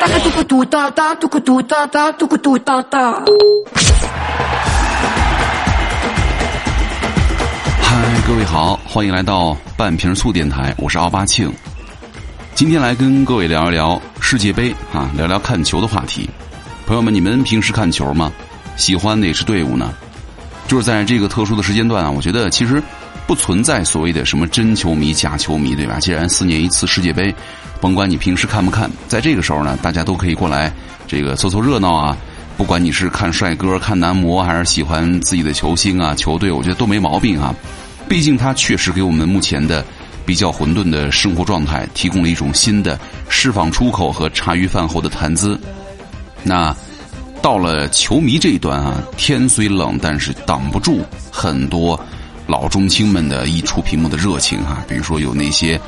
哒哒嘟咕嘟哒哒嘟咕嘟哒哒嘟咕嘟哒哒。嗨，各位好，欢迎来到半瓶醋电台，我是奥巴庆。今天来跟各位聊一聊世界杯啊，聊聊看球的话题。朋友们，你们平时看球吗？喜欢哪支队伍呢？就是在这个特殊的时间段啊，我觉得其实不存在所谓的什么真球迷、假球迷，对吧？既然四年一次世界杯，甭管你平时看不看，在这个时候呢，大家都可以过来这个凑凑热闹啊。不管你是看帅哥、看男模，还是喜欢自己的球星啊、球队，我觉得都没毛病啊。毕竟它确实给我们目前的比较混沌的生活状态提供了一种新的释放出口和茶余饭后的谈资。那。到了球迷这一端啊，天虽冷，但是挡不住很多老中青们的一出屏幕的热情啊。比如说有那些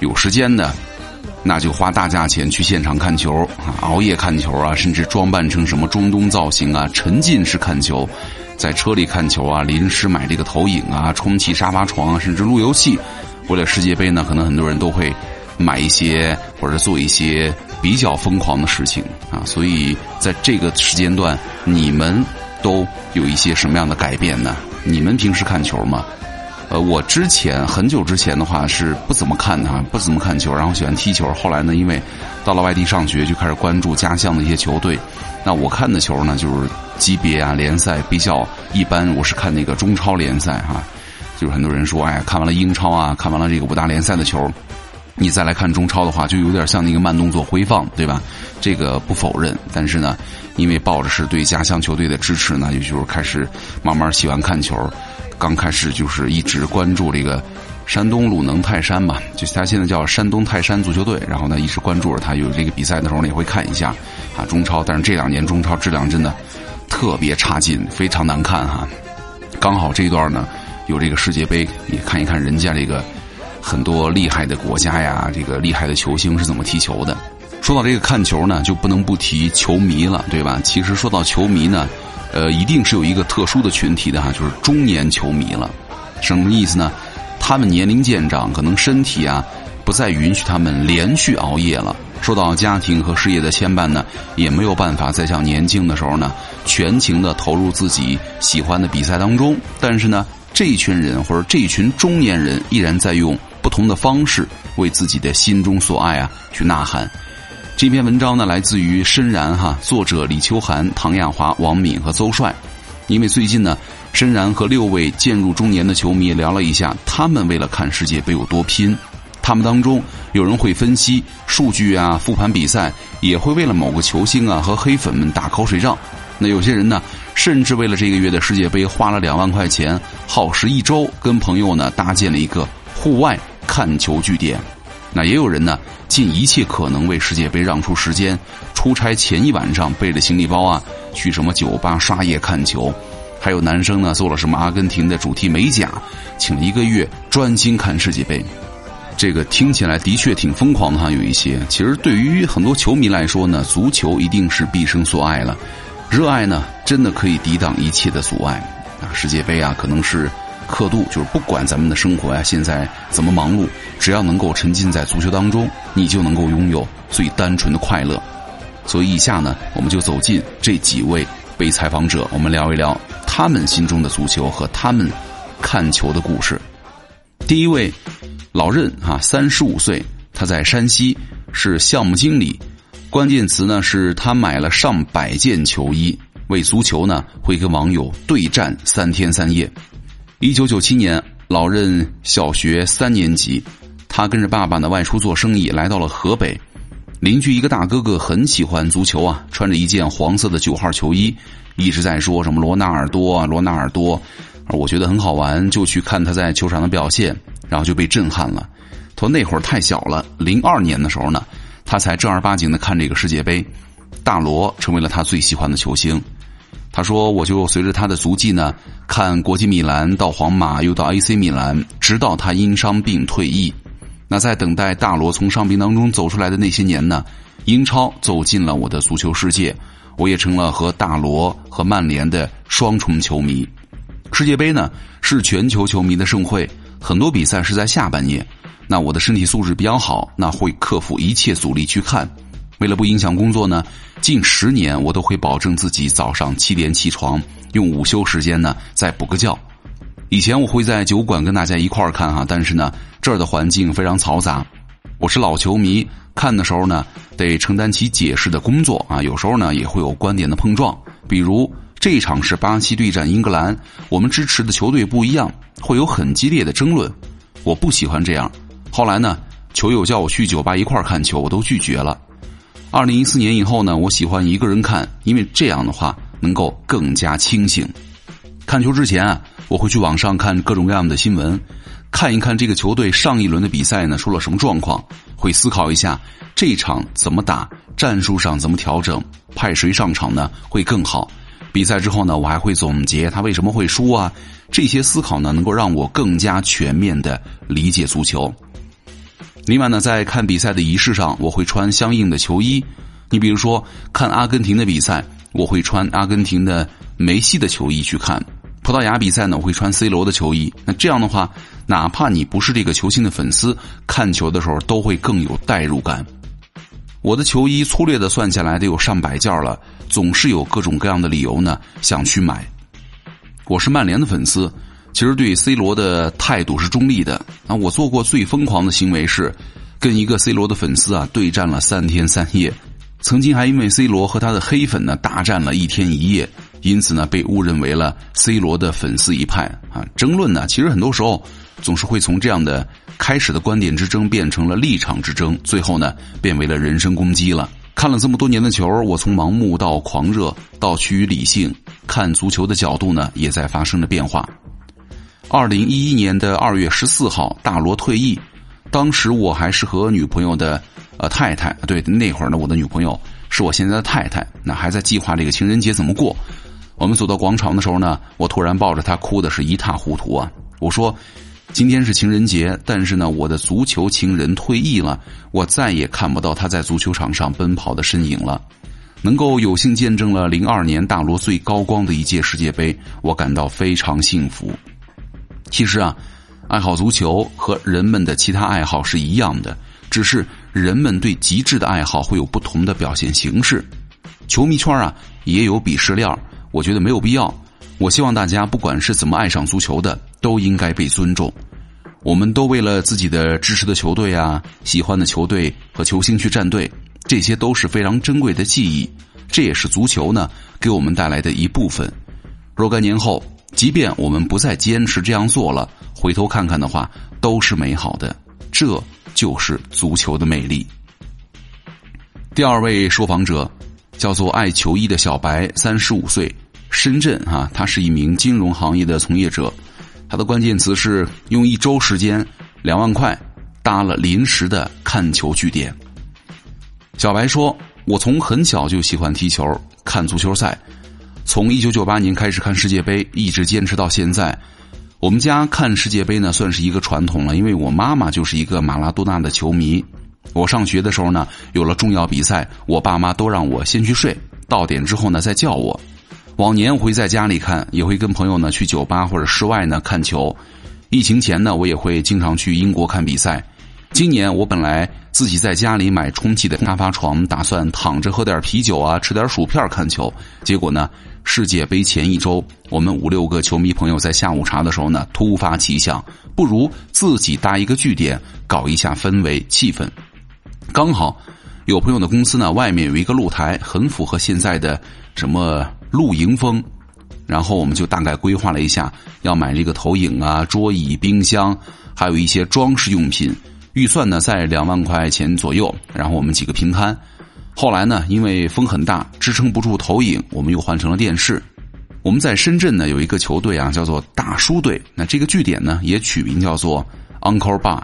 有时间的，那就花大价钱去现场看球啊，熬夜看球啊，甚至装扮成什么中东造型啊，沉浸式看球，在车里看球啊，临时买这个投影啊，充气沙发床啊，甚至路由器。为了世界杯呢，可能很多人都会买一些或者做一些。比较疯狂的事情啊，所以在这个时间段，你们都有一些什么样的改变呢？你们平时看球吗？呃，我之前很久之前的话是不怎么看的哈，不怎么看球，然后喜欢踢球。后来呢，因为到了外地上学，就开始关注家乡的一些球队。那我看的球呢，就是级别啊联赛比较一般。我是看那个中超联赛哈，就是很多人说，哎，看完了英超啊，看完了这个五大联赛的球。你再来看中超的话，就有点像那个慢动作回放，对吧？这个不否认，但是呢，因为抱着是对家乡球队的支持呢，也就是开始慢慢喜欢看球。刚开始就是一直关注这个山东鲁能泰山嘛，就他现在叫山东泰山足球队。然后呢，一直关注着他，有这个比赛的时候呢，也会看一下啊中超。但是这两年中超质量真的特别差劲，非常难看哈。刚好这一段呢，有这个世界杯，你看一看人家这个。很多厉害的国家呀，这个厉害的球星是怎么踢球的？说到这个看球呢，就不能不提球迷了，对吧？其实说到球迷呢，呃，一定是有一个特殊的群体的哈，就是中年球迷了。什么意思呢？他们年龄渐长，可能身体啊不再允许他们连续熬夜了，受到家庭和事业的牵绊呢，也没有办法再像年轻的时候呢，全情的投入自己喜欢的比赛当中。但是呢，这一群人或者这一群中年人依然在用。不同的方式为自己的心中所爱啊去呐喊。这篇文章呢来自于深然哈，作者李秋寒、唐亚华、王敏和邹帅。因为最近呢，深然和六位渐入中年的球迷聊了一下，他们为了看世界杯有多拼。他们当中有人会分析数据啊，复盘比赛，也会为了某个球星啊和黑粉们打口水仗。那有些人呢，甚至为了这个月的世界杯花了两万块钱，耗时一周，跟朋友呢搭建了一个户外。看球据点，那也有人呢，尽一切可能为世界杯让出时间。出差前一晚上背着行李包啊，去什么酒吧刷夜看球。还有男生呢，做了什么阿根廷的主题美甲，请一个月专心看世界杯。这个听起来的确挺疯狂的哈，有一些。其实对于很多球迷来说呢，足球一定是毕生所爱了。热爱呢，真的可以抵挡一切的阻碍。啊，世界杯啊，可能是。刻度就是不管咱们的生活呀，现在怎么忙碌，只要能够沉浸在足球当中，你就能够拥有最单纯的快乐。所以以下呢，我们就走进这几位被采访者，我们聊一聊他们心中的足球和他们看球的故事。第一位，老任哈，三十五岁，他在山西是项目经理，关键词呢是他买了上百件球衣，为足球呢会跟网友对战三天三夜。一九九七年，老任小学三年级，他跟着爸爸呢外出做生意，来到了河北。邻居一个大哥哥很喜欢足球啊，穿着一件黄色的九号球衣，一直在说什么罗纳尔多啊，罗纳尔多。我觉得很好玩，就去看他在球场的表现，然后就被震撼了。他说那会儿太小了，零二年的时候呢，他才正儿八经的看这个世界杯，大罗成为了他最喜欢的球星。他说：“我就随着他的足迹呢，看国际米兰到皇马，又到 AC 米兰，直到他因伤病退役。那在等待大罗从伤病当中走出来的那些年呢，英超走进了我的足球世界，我也成了和大罗和曼联的双重球迷。世界杯呢是全球球迷的盛会，很多比赛是在下半夜。那我的身体素质比较好，那会克服一切阻力去看。为了不影响工作呢，近十年我都会保证自己早上七点起床，用午休时间呢再补个觉。以前我会在酒馆跟大家一块儿看哈，但是呢这儿的环境非常嘈杂。我是老球迷，看的时候呢得承担起解释的工作啊，有时候呢也会有观点的碰撞。比如这一场是巴西对战英格兰，我们支持的球队不一样，会有很激烈的争论。我不喜欢这样。后来呢，球友叫我去酒吧一块儿看球，我都拒绝了。二零一四年以后呢，我喜欢一个人看，因为这样的话能够更加清醒。看球之前啊，我会去网上看各种各样的新闻，看一看这个球队上一轮的比赛呢出了什么状况，会思考一下这场怎么打，战术上怎么调整，派谁上场呢会更好。比赛之后呢，我还会总结他为什么会输啊。这些思考呢，能够让我更加全面的理解足球。另外呢，在看比赛的仪式上，我会穿相应的球衣。你比如说，看阿根廷的比赛，我会穿阿根廷的梅西的球衣去看；葡萄牙比赛呢，我会穿 C 罗的球衣。那这样的话，哪怕你不是这个球星的粉丝，看球的时候都会更有代入感。我的球衣粗略的算下来得有上百件了，总是有各种各样的理由呢想去买。我是曼联的粉丝。其实对 C 罗的态度是中立的啊！我做过最疯狂的行为是，跟一个 C 罗的粉丝啊对战了三天三夜，曾经还因为 C 罗和他的黑粉呢大战了一天一夜，因此呢被误认为了 C 罗的粉丝一派啊！争论呢，其实很多时候总是会从这样的开始的观点之争变成了立场之争，最后呢变为了人身攻击了。看了这么多年的球，我从盲目到狂热到趋于理性，看足球的角度呢也在发生着变化。二零一一年的二月十四号，大罗退役。当时我还是和女朋友的呃太太，对那会儿呢，我的女朋友是我现在的太太。那还在计划这个情人节怎么过。我们走到广场的时候呢，我突然抱着她哭的是一塌糊涂啊！我说：“今天是情人节，但是呢，我的足球情人退役了，我再也看不到他在足球场上奔跑的身影了。能够有幸见证了零二年大罗最高光的一届世界杯，我感到非常幸福。”其实啊，爱好足球和人们的其他爱好是一样的，只是人们对极致的爱好会有不同的表现形式。球迷圈啊也有鄙视链，我觉得没有必要。我希望大家不管是怎么爱上足球的，都应该被尊重。我们都为了自己的支持的球队啊、喜欢的球队和球星去站队，这些都是非常珍贵的记忆，这也是足球呢给我们带来的一部分。若干年后。即便我们不再坚持这样做了，回头看看的话，都是美好的。这就是足球的魅力。第二位受访者叫做爱球衣的小白，三十五岁，深圳啊，他是一名金融行业的从业者。他的关键词是用一周时间两万块搭了临时的看球据点。小白说：“我从很小就喜欢踢球，看足球赛。”从一九九八年开始看世界杯，一直坚持到现在。我们家看世界杯呢，算是一个传统了，因为我妈妈就是一个马拉多纳的球迷。我上学的时候呢，有了重要比赛，我爸妈都让我先去睡，到点之后呢再叫我。往年会在家里看，也会跟朋友呢去酒吧或者室外呢看球。疫情前呢，我也会经常去英国看比赛。今年我本来自己在家里买充气的沙发床，打算躺着喝点啤酒啊，吃点薯片看球。结果呢？世界杯前一周，我们五六个球迷朋友在下午茶的时候呢，突发奇想，不如自己搭一个据点，搞一下氛围气氛。刚好有朋友的公司呢，外面有一个露台，很符合现在的什么露营风。然后我们就大概规划了一下，要买这个投影啊、桌椅、冰箱，还有一些装饰用品，预算呢在两万块钱左右。然后我们几个平摊。后来呢，因为风很大，支撑不住投影，我们又换成了电视。我们在深圳呢有一个球队啊，叫做大叔队。那这个据点呢也取名叫做 Uncle Bar。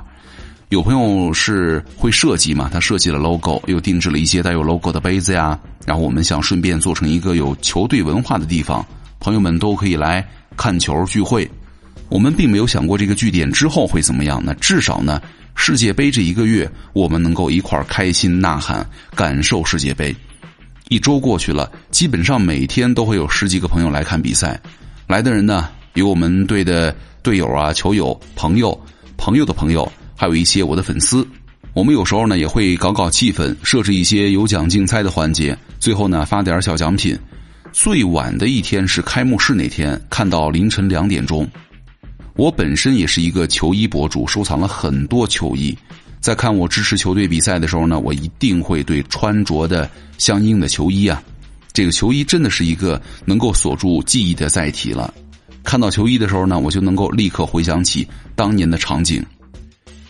有朋友是会设计嘛，他设计了 logo，又定制了一些带有 logo 的杯子呀。然后我们想顺便做成一个有球队文化的地方，朋友们都可以来看球聚会。我们并没有想过这个据点之后会怎么样，那至少呢。世界杯这一个月，我们能够一块儿开心呐喊，感受世界杯。一周过去了，基本上每天都会有十几个朋友来看比赛。来的人呢，有我们队的队友啊、球友、朋友、朋友的朋友，还有一些我的粉丝。我们有时候呢也会搞搞气氛，设置一些有奖竞猜的环节，最后呢发点小奖品。最晚的一天是开幕式那天，看到凌晨两点钟。我本身也是一个球衣博主，收藏了很多球衣。在看我支持球队比赛的时候呢，我一定会对穿着的相应的球衣啊。这个球衣真的是一个能够锁住记忆的载体了。看到球衣的时候呢，我就能够立刻回想起当年的场景。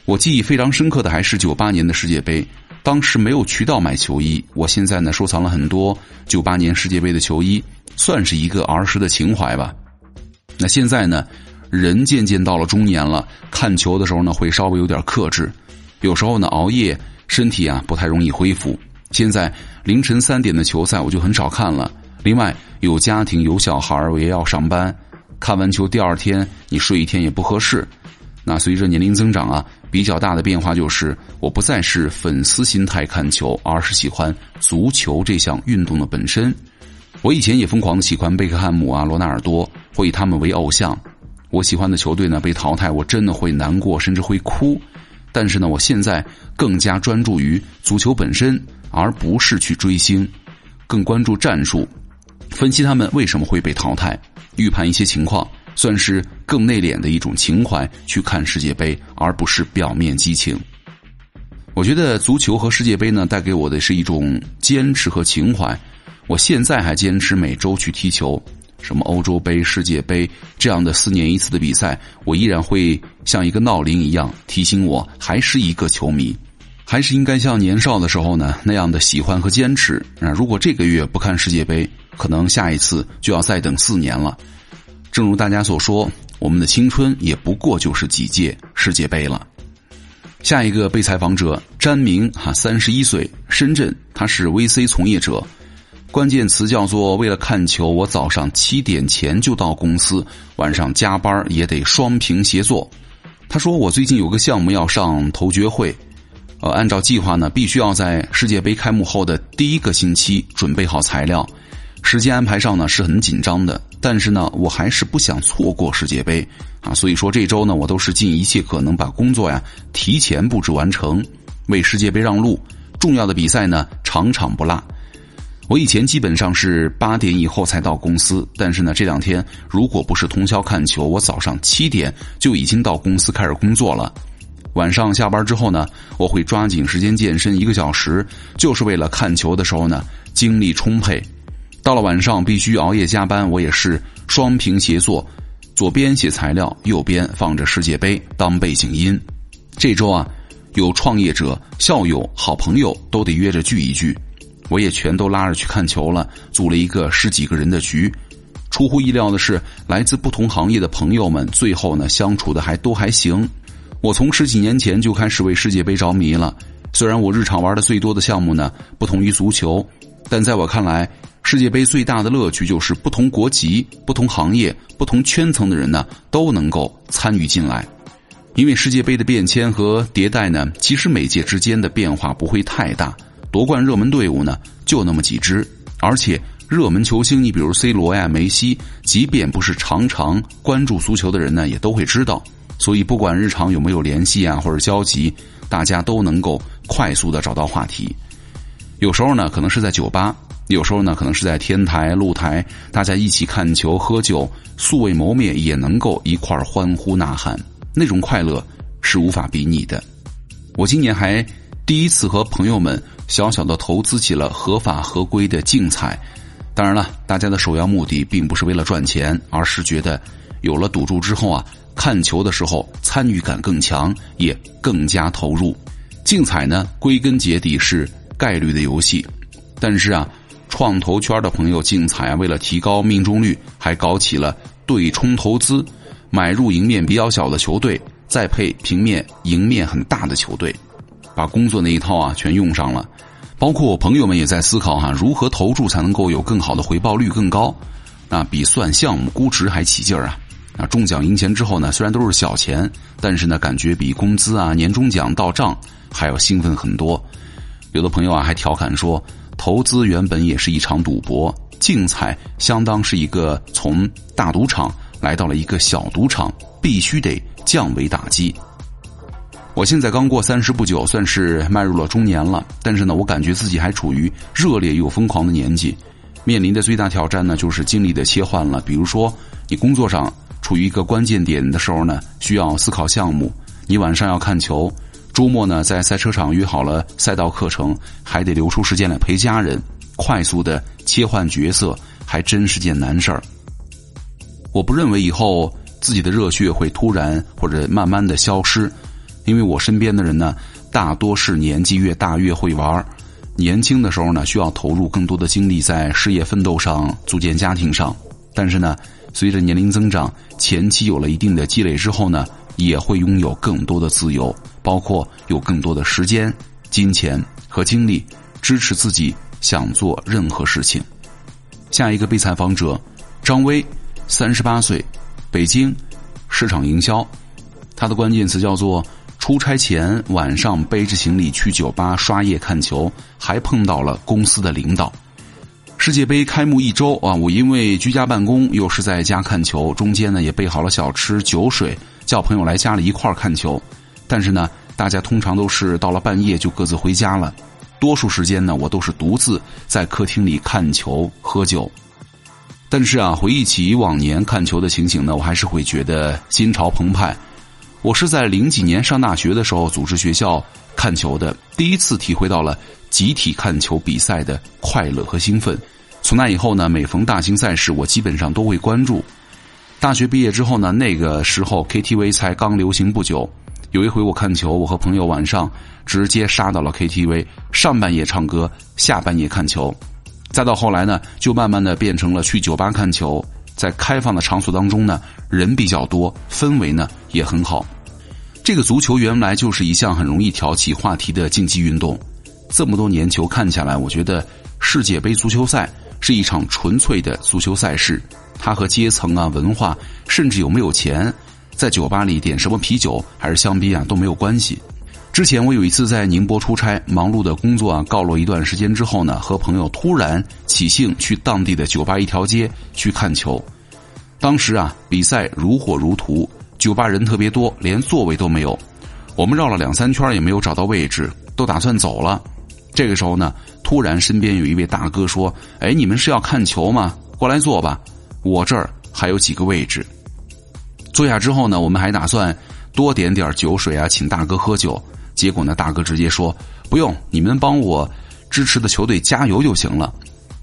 我记忆非常深刻的还是九八年的世界杯，当时没有渠道买球衣。我现在呢收藏了很多九八年世界杯的球衣，算是一个儿时的情怀吧。那现在呢，人渐渐到了中年了，看球的时候呢会稍微有点克制，有时候呢熬夜，身体啊不太容易恢复。现在凌晨三点的球赛我就很少看了。另外有家庭有小孩我也要上班，看完球第二天你睡一天也不合适。那随着年龄增长啊。比较大的变化就是，我不再是粉丝心态看球，而是喜欢足球这项运动的本身。我以前也疯狂的喜欢贝克汉姆啊、罗纳尔多，会以他们为偶像。我喜欢的球队呢被淘汰，我真的会难过，甚至会哭。但是呢，我现在更加专注于足球本身，而不是去追星，更关注战术，分析他们为什么会被淘汰，预判一些情况。算是更内敛的一种情怀去看世界杯，而不是表面激情。我觉得足球和世界杯呢，带给我的是一种坚持和情怀。我现在还坚持每周去踢球，什么欧洲杯、世界杯这样的四年一次的比赛，我依然会像一个闹铃一样提醒我，还是一个球迷，还是应该像年少的时候呢那样的喜欢和坚持。啊，如果这个月不看世界杯，可能下一次就要再等四年了。正如大家所说，我们的青春也不过就是几届世界杯了。下一个被采访者詹明哈，三十一岁，深圳，他是 VC 从业者。关键词叫做为了看球，我早上七点前就到公司，晚上加班也得双屏协作。他说我最近有个项目要上头决会，呃，按照计划呢，必须要在世界杯开幕后的第一个星期准备好材料。时间安排上呢是很紧张的，但是呢，我还是不想错过世界杯啊，所以说这周呢，我都是尽一切可能把工作呀提前布置完成，为世界杯让路。重要的比赛呢，场场不落。我以前基本上是八点以后才到公司，但是呢，这两天如果不是通宵看球，我早上七点就已经到公司开始工作了。晚上下班之后呢，我会抓紧时间健身一个小时，就是为了看球的时候呢，精力充沛。到了晚上必须熬夜加班，我也是双屏协作，左边写材料，右边放着世界杯当背景音。这周啊，有创业者、校友、好朋友都得约着聚一聚，我也全都拉着去看球了，组了一个十几个人的局。出乎意料的是，来自不同行业的朋友们，最后呢相处的还都还行。我从十几年前就开始为世界杯着迷了，虽然我日常玩的最多的项目呢不同于足球，但在我看来。世界杯最大的乐趣就是不同国籍、不同行业、不同圈层的人呢都能够参与进来，因为世界杯的变迁和迭代呢，其实每届之间的变化不会太大。夺冠热门队伍呢就那么几支，而且热门球星，你比如 C 罗呀、梅西，即便不是常常关注足球的人呢，也都会知道。所以不管日常有没有联系啊或者交集，大家都能够快速的找到话题。有时候呢，可能是在酒吧。有时候呢，可能是在天台、露台，大家一起看球、喝酒，素未谋面也能够一块欢呼呐喊，那种快乐是无法比拟的。我今年还第一次和朋友们小小的投资起了合法合规的竞彩。当然了，大家的首要目的并不是为了赚钱，而是觉得有了赌注之后啊，看球的时候参与感更强，也更加投入。竞彩呢，归根结底是概率的游戏，但是啊。创投圈的朋友竞彩啊，为了提高命中率，还搞起了对冲投资，买入赢面比较小的球队，再配平面赢面很大的球队，把工作那一套啊全用上了。包括我朋友们也在思考哈，如何投注才能够有更好的回报率更高？那比算项目估值还起劲儿啊！啊，中奖赢钱之后呢，虽然都是小钱，但是呢，感觉比工资啊、年终奖到账还要兴奋很多。有的朋友啊还调侃说。投资原本也是一场赌博，竞彩相当是一个从大赌场来到了一个小赌场，必须得降维打击。我现在刚过三十不久，算是迈入了中年了。但是呢，我感觉自己还处于热烈又疯狂的年纪。面临的最大挑战呢，就是精力的切换了。比如说，你工作上处于一个关键点的时候呢，需要思考项目；你晚上要看球，周末呢在赛车场约好了赛道课程，还得留出时间来陪家人。快速的切换角色，还真是件难事儿。我不认为以后自己的热血会突然或者慢慢的消失。因为我身边的人呢，大多是年纪越大越会玩年轻的时候呢，需要投入更多的精力在事业奋斗上、组建家庭上。但是呢，随着年龄增长，前期有了一定的积累之后呢，也会拥有更多的自由，包括有更多的时间、金钱和精力支持自己想做任何事情。下一个被采访者张威，三十八岁，北京，市场营销，他的关键词叫做。出差前晚上背着行李去酒吧刷夜看球，还碰到了公司的领导。世界杯开幕一周啊，我因为居家办公又是在家看球，中间呢也备好了小吃酒水，叫朋友来家里一块儿看球。但是呢，大家通常都是到了半夜就各自回家了，多数时间呢我都是独自在客厅里看球喝酒。但是啊，回忆起往年看球的情景呢，我还是会觉得心潮澎湃。我是在零几年上大学的时候组织学校看球的，第一次体会到了集体看球比赛的快乐和兴奋。从那以后呢，每逢大型赛事，我基本上都会关注。大学毕业之后呢，那个时候 KTV 才刚流行不久。有一回我看球，我和朋友晚上直接杀到了 KTV，上半夜唱歌，下半夜看球。再到后来呢，就慢慢的变成了去酒吧看球。在开放的场所当中呢，人比较多，氛围呢也很好。这个足球原来就是一项很容易挑起话题的竞技运动。这么多年球看下来，我觉得世界杯足球赛是一场纯粹的足球赛事。它和阶层啊、文化，甚至有没有钱，在酒吧里点什么啤酒还是香槟啊都没有关系。之前我有一次在宁波出差，忙碌的工作啊告落一段时间之后呢，和朋友突然起兴去当地的酒吧一条街去看球。当时啊比赛如火如荼，酒吧人特别多，连座位都没有。我们绕了两三圈也没有找到位置，都打算走了。这个时候呢，突然身边有一位大哥说：“哎，你们是要看球吗？过来坐吧，我这儿还有几个位置。”坐下之后呢，我们还打算多点点酒水啊，请大哥喝酒。结果呢，大哥直接说：“不用，你们帮我支持的球队加油就行了。”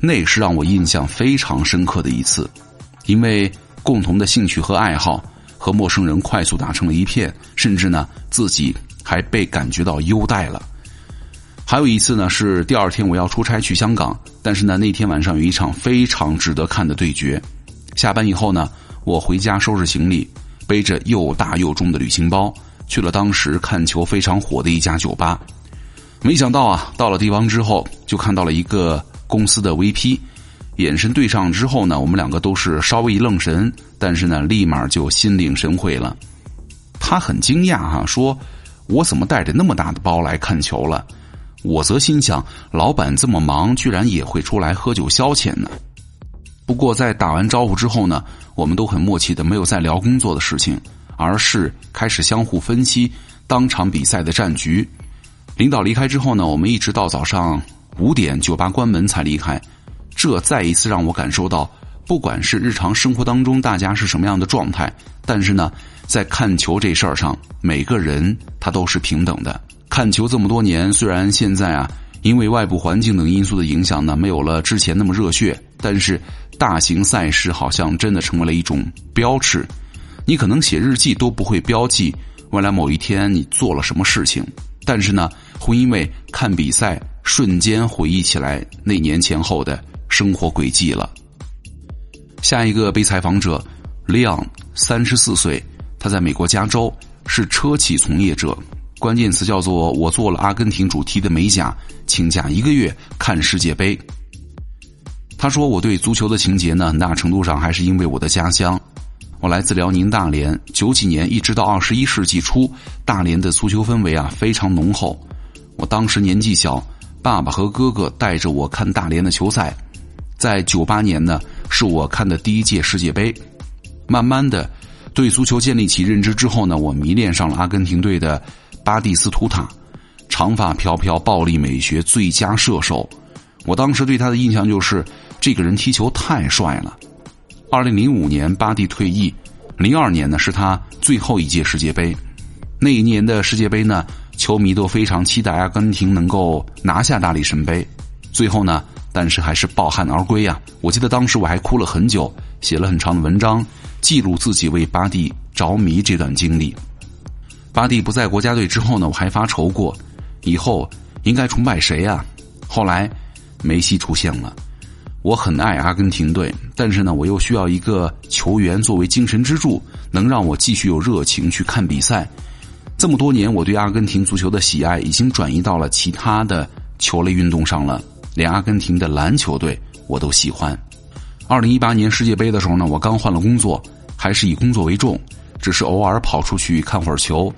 那是让我印象非常深刻的一次，因为共同的兴趣和爱好，和陌生人快速打成了一片，甚至呢，自己还被感觉到优待了。还有一次呢，是第二天我要出差去香港，但是呢，那天晚上有一场非常值得看的对决。下班以后呢，我回家收拾行李，背着又大又重的旅行包。去了当时看球非常火的一家酒吧，没想到啊，到了地方之后就看到了一个公司的 VP，眼神对上之后呢，我们两个都是稍微一愣神，但是呢，立马就心领神会了。他很惊讶哈，说：“我怎么带着那么大的包来看球了？”我则心想，老板这么忙，居然也会出来喝酒消遣呢。不过在打完招呼之后呢，我们都很默契的没有再聊工作的事情。而是开始相互分析当场比赛的战局。领导离开之后呢，我们一直到早上五点酒吧关门才离开。这再一次让我感受到，不管是日常生活当中大家是什么样的状态，但是呢，在看球这事儿上，每个人他都是平等的。看球这么多年，虽然现在啊，因为外部环境等因素的影响呢，没有了之前那么热血，但是大型赛事好像真的成为了一种标志。你可能写日记都不会标记未来某一天你做了什么事情，但是呢，会因为看比赛瞬间回忆起来那年前后的生活轨迹了。下一个被采访者，Leon，三十四岁，他在美国加州是车企从业者，关键词叫做我做了阿根廷主题的美甲，请假一个月看世界杯。他说我对足球的情节呢，很大程度上还是因为我的家乡。我来自辽宁大连，九几年一直到二十一世纪初，大连的足球氛围啊非常浓厚。我当时年纪小，爸爸和哥哥带着我看大连的球赛。在九八年呢，是我看的第一届世界杯。慢慢的，对足球建立起认知之后呢，我迷恋上了阿根廷队的巴蒂斯图塔，长发飘飘，暴力美学，最佳射手。我当时对他的印象就是这个人踢球太帅了。二零零五年巴蒂退役，零二年呢是他最后一届世界杯。那一年的世界杯呢，球迷都非常期待阿根廷能够拿下大力神杯。最后呢，但是还是抱憾而归呀。我记得当时我还哭了很久，写了很长的文章，记录自己为巴蒂着迷这段经历。巴蒂不在国家队之后呢，我还发愁过，以后应该崇拜谁呀？后来。梅西出现了，我很爱阿根廷队，但是呢，我又需要一个球员作为精神支柱，能让我继续有热情去看比赛。这么多年，我对阿根廷足球的喜爱已经转移到了其他的球类运动上了，连阿根廷的篮球队我都喜欢。二零一八年世界杯的时候呢，我刚换了工作，还是以工作为重，只是偶尔跑出去看会儿球。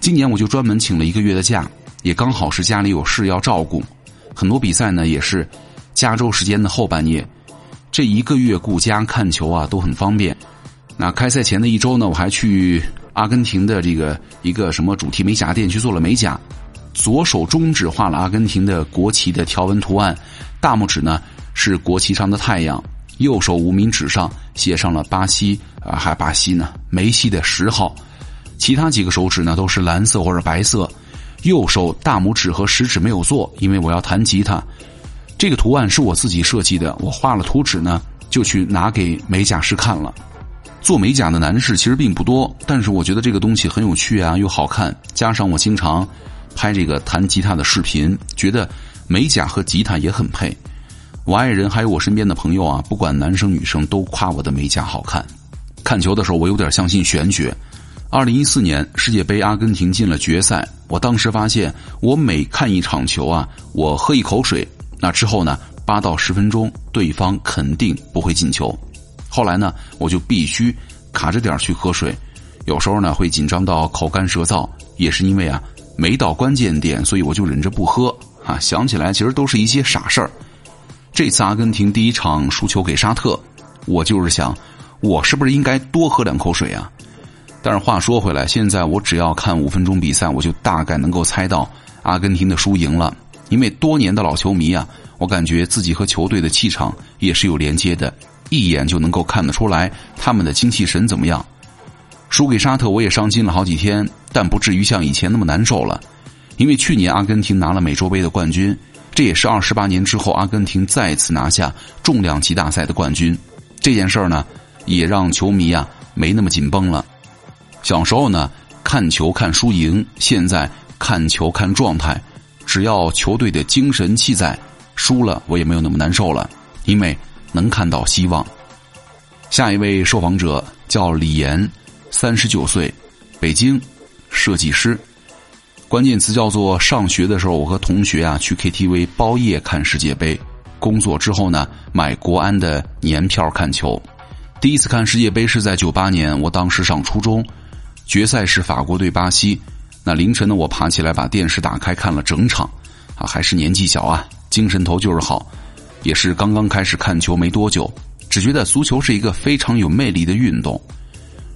今年我就专门请了一个月的假，也刚好是家里有事要照顾。很多比赛呢也是加州时间的后半夜，这一个月顾家看球啊都很方便。那开赛前的一周呢，我还去阿根廷的这个一个什么主题美甲店去做了美甲。左手中指画了阿根廷的国旗的条纹图案，大拇指呢是国旗上的太阳，右手无名指上写上了巴西啊还巴西呢梅西的十号，其他几个手指呢都是蓝色或者白色。右手大拇指和食指没有做，因为我要弹吉他。这个图案是我自己设计的，我画了图纸呢，就去拿给美甲师看了。做美甲的男士其实并不多，但是我觉得这个东西很有趣啊，又好看。加上我经常拍这个弹吉他的视频，觉得美甲和吉他也很配。我爱人还有我身边的朋友啊，不管男生女生都夸我的美甲好看。看球的时候，我有点相信玄学。二零一四年世界杯，阿根廷进了决赛。我当时发现，我每看一场球啊，我喝一口水，那之后呢，八到十分钟，对方肯定不会进球。后来呢，我就必须卡着点去喝水，有时候呢会紧张到口干舌燥，也是因为啊没到关键点，所以我就忍着不喝啊。想起来其实都是一些傻事儿。这次阿根廷第一场输球给沙特，我就是想，我是不是应该多喝两口水啊？但是话说回来，现在我只要看五分钟比赛，我就大概能够猜到阿根廷的输赢了。因为多年的老球迷啊，我感觉自己和球队的气场也是有连接的，一眼就能够看得出来他们的精气神怎么样。输给沙特，我也伤心了好几天，但不至于像以前那么难受了。因为去年阿根廷拿了美洲杯的冠军，这也是二十八年之后阿根廷再次拿下重量级大赛的冠军。这件事儿呢，也让球迷啊没那么紧绷了。小时候呢，看球看输赢；现在看球看状态。只要球队的精神气在，输了我也没有那么难受了，因为能看到希望。下一位受访者叫李岩，三十九岁，北京，设计师。关键词叫做上学的时候，我和同学啊去 KTV 包夜看世界杯；工作之后呢，买国安的年票看球。第一次看世界杯是在九八年，我当时上初中。决赛是法国对巴西，那凌晨呢，我爬起来把电视打开看了整场，啊，还是年纪小啊，精神头就是好，也是刚刚开始看球没多久，只觉得足球是一个非常有魅力的运动。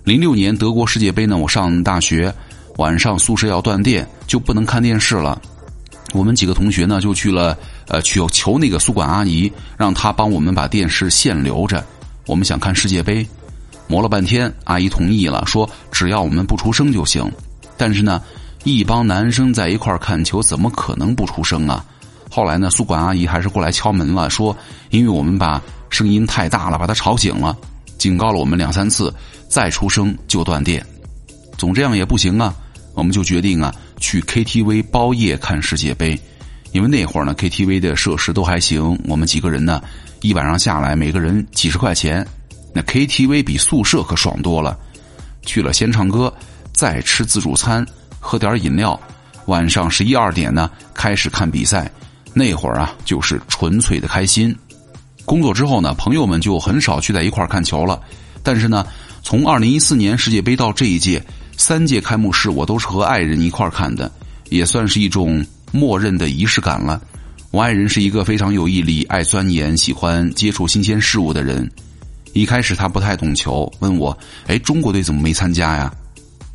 零六年德国世界杯呢，我上大学，晚上宿舍要断电，就不能看电视了，我们几个同学呢就去了，呃，去求那个宿管阿姨，让她帮我们把电视线留着，我们想看世界杯。磨了半天，阿姨同意了，说只要我们不出声就行。但是呢，一帮男生在一块看球，怎么可能不出声啊？后来呢，宿管阿姨还是过来敲门了，说因为我们把声音太大了，把她吵醒了，警告了我们两三次，再出声就断电。总这样也不行啊，我们就决定啊，去 KTV 包夜看世界杯。因为那会儿呢，KTV 的设施都还行，我们几个人呢，一晚上下来，每个人几十块钱。那 KTV 比宿舍可爽多了，去了先唱歌，再吃自助餐，喝点饮料，晚上十一二点呢开始看比赛。那会儿啊，就是纯粹的开心。工作之后呢，朋友们就很少聚在一块儿看球了。但是呢，从二零一四年世界杯到这一届，三届开幕式我都是和爱人一块儿看的，也算是一种默认的仪式感了。我爱人是一个非常有毅力、爱钻研、喜欢接触新鲜事物的人。一开始他不太懂球，问我：“哎，中国队怎么没参加呀？”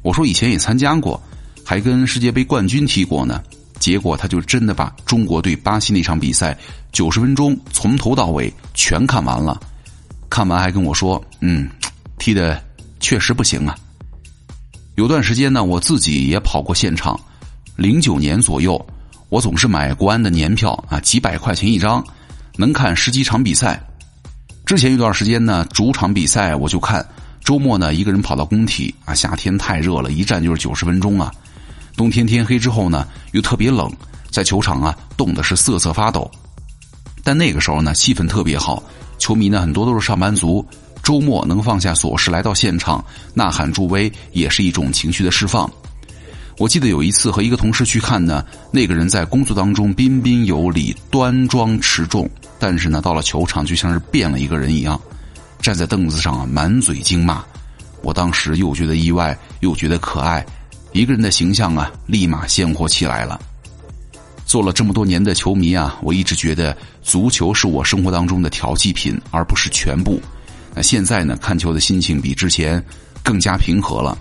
我说：“以前也参加过，还跟世界杯冠军踢过呢。结果他就真的把中国对巴西那场比赛九十分钟从头到尾全看完了。看完还跟我说：“嗯，踢的确实不行啊。”有段时间呢，我自己也跑过现场。零九年左右，我总是买国安的年票啊，几百块钱一张，能看十几场比赛。之前一段时间呢，主场比赛我就看。周末呢，一个人跑到工体啊，夏天太热了，一站就是九十分钟啊。冬天天黑之后呢，又特别冷，在球场啊冻的是瑟瑟发抖。但那个时候呢，气氛特别好，球迷呢很多都是上班族，周末能放下琐事来到现场呐喊助威，也是一种情绪的释放。我记得有一次和一个同事去看呢，那个人在工作当中彬彬有礼、端庄持重，但是呢，到了球场就像是变了一个人一样。站在凳子上啊，满嘴惊骂。我当时又觉得意外，又觉得可爱。一个人的形象啊，立马鲜活起来了。做了这么多年的球迷啊，我一直觉得足球是我生活当中的调剂品，而不是全部。那现在呢，看球的心情比之前更加平和了。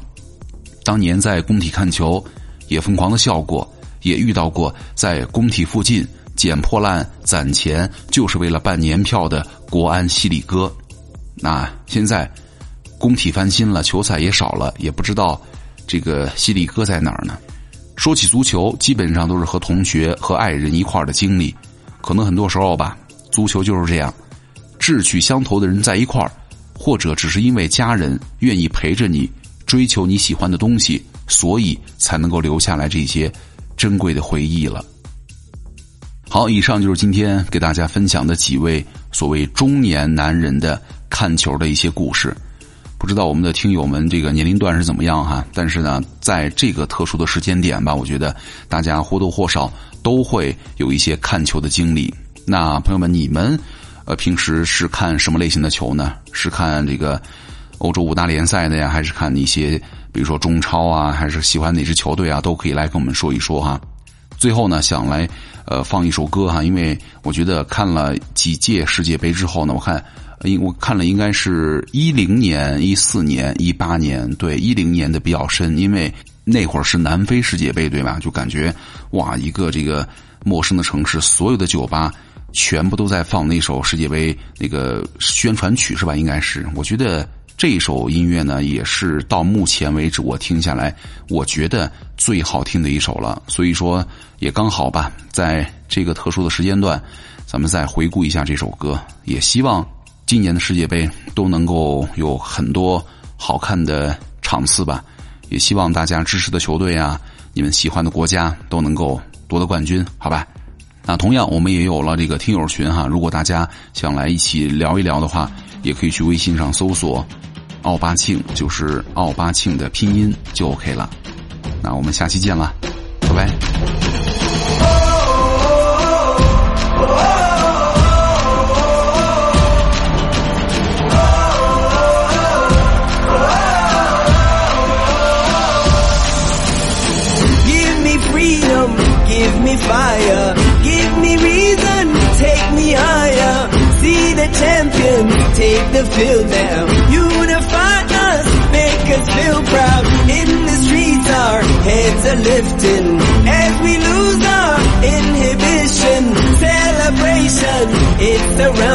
当年在工体看球，也疯狂的笑过，也遇到过在工体附近捡破烂攒钱，就是为了办年票的国安犀利哥。那现在，工体翻新了，球赛也少了，也不知道这个犀利哥在哪儿呢？说起足球，基本上都是和同学和爱人一块儿的经历。可能很多时候吧，足球就是这样，志趣相投的人在一块儿，或者只是因为家人愿意陪着你追求你喜欢的东西，所以才能够留下来这些珍贵的回忆了。好，以上就是今天给大家分享的几位所谓中年男人的。看球的一些故事，不知道我们的听友们这个年龄段是怎么样哈？但是呢，在这个特殊的时间点吧，我觉得大家或多或少都会有一些看球的经历。那朋友们，你们呃平时是看什么类型的球呢？是看这个欧洲五大联赛的呀，还是看一些比如说中超啊，还是喜欢哪支球队啊？都可以来跟我们说一说哈。最后呢，想来呃放一首歌哈，因为我觉得看了几届世界杯之后呢，我看。应我看了，应该是一零年、一四年、一八年，对一零年的比较深，因为那会儿是南非世界杯，对吧？就感觉哇，一个这个陌生的城市，所有的酒吧全部都在放那首世界杯那个宣传曲，是吧？应该是，我觉得这首音乐呢，也是到目前为止我听下来，我觉得最好听的一首了。所以说，也刚好吧，在这个特殊的时间段，咱们再回顾一下这首歌，也希望。今年的世界杯都能够有很多好看的场次吧，也希望大家支持的球队啊，你们喜欢的国家都能够夺得冠军，好吧？那同样，我们也有了这个听友群哈，如果大家想来一起聊一聊的话，也可以去微信上搜索“奥巴庆”，就是奥巴庆的拼音就 OK 了。那我们下期见了，拜拜。Take the field now. Unify us, make us feel proud. In the streets, our heads are lifting. As we lose our inhibition, celebration, it surrounds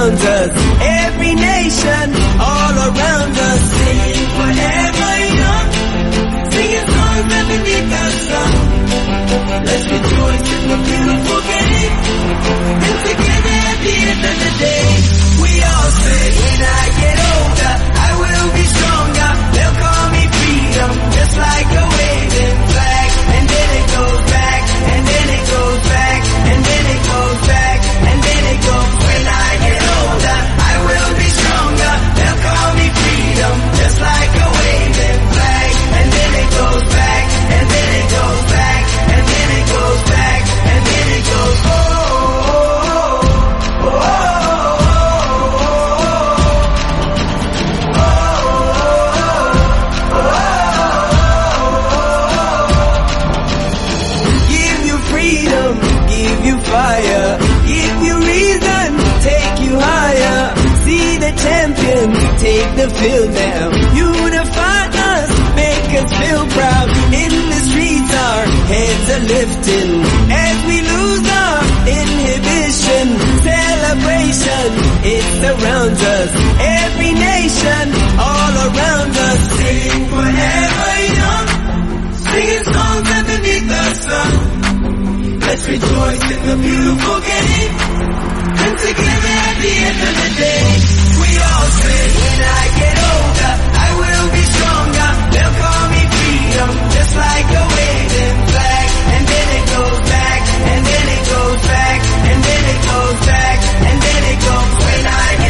take the field now. Unify us, make us feel proud. In the streets, our the lifting. As we lose our inhibition, celebration, it surrounds us. Every nation, all around us. Sing forever young, singing songs underneath the sun. Let's rejoice in the beautiful game together at the end of the day. We all say. when I get older, I will be stronger. They'll call me freedom, just like a waving flag. And then it goes back, and then it goes back, and then it goes back, and then it goes when I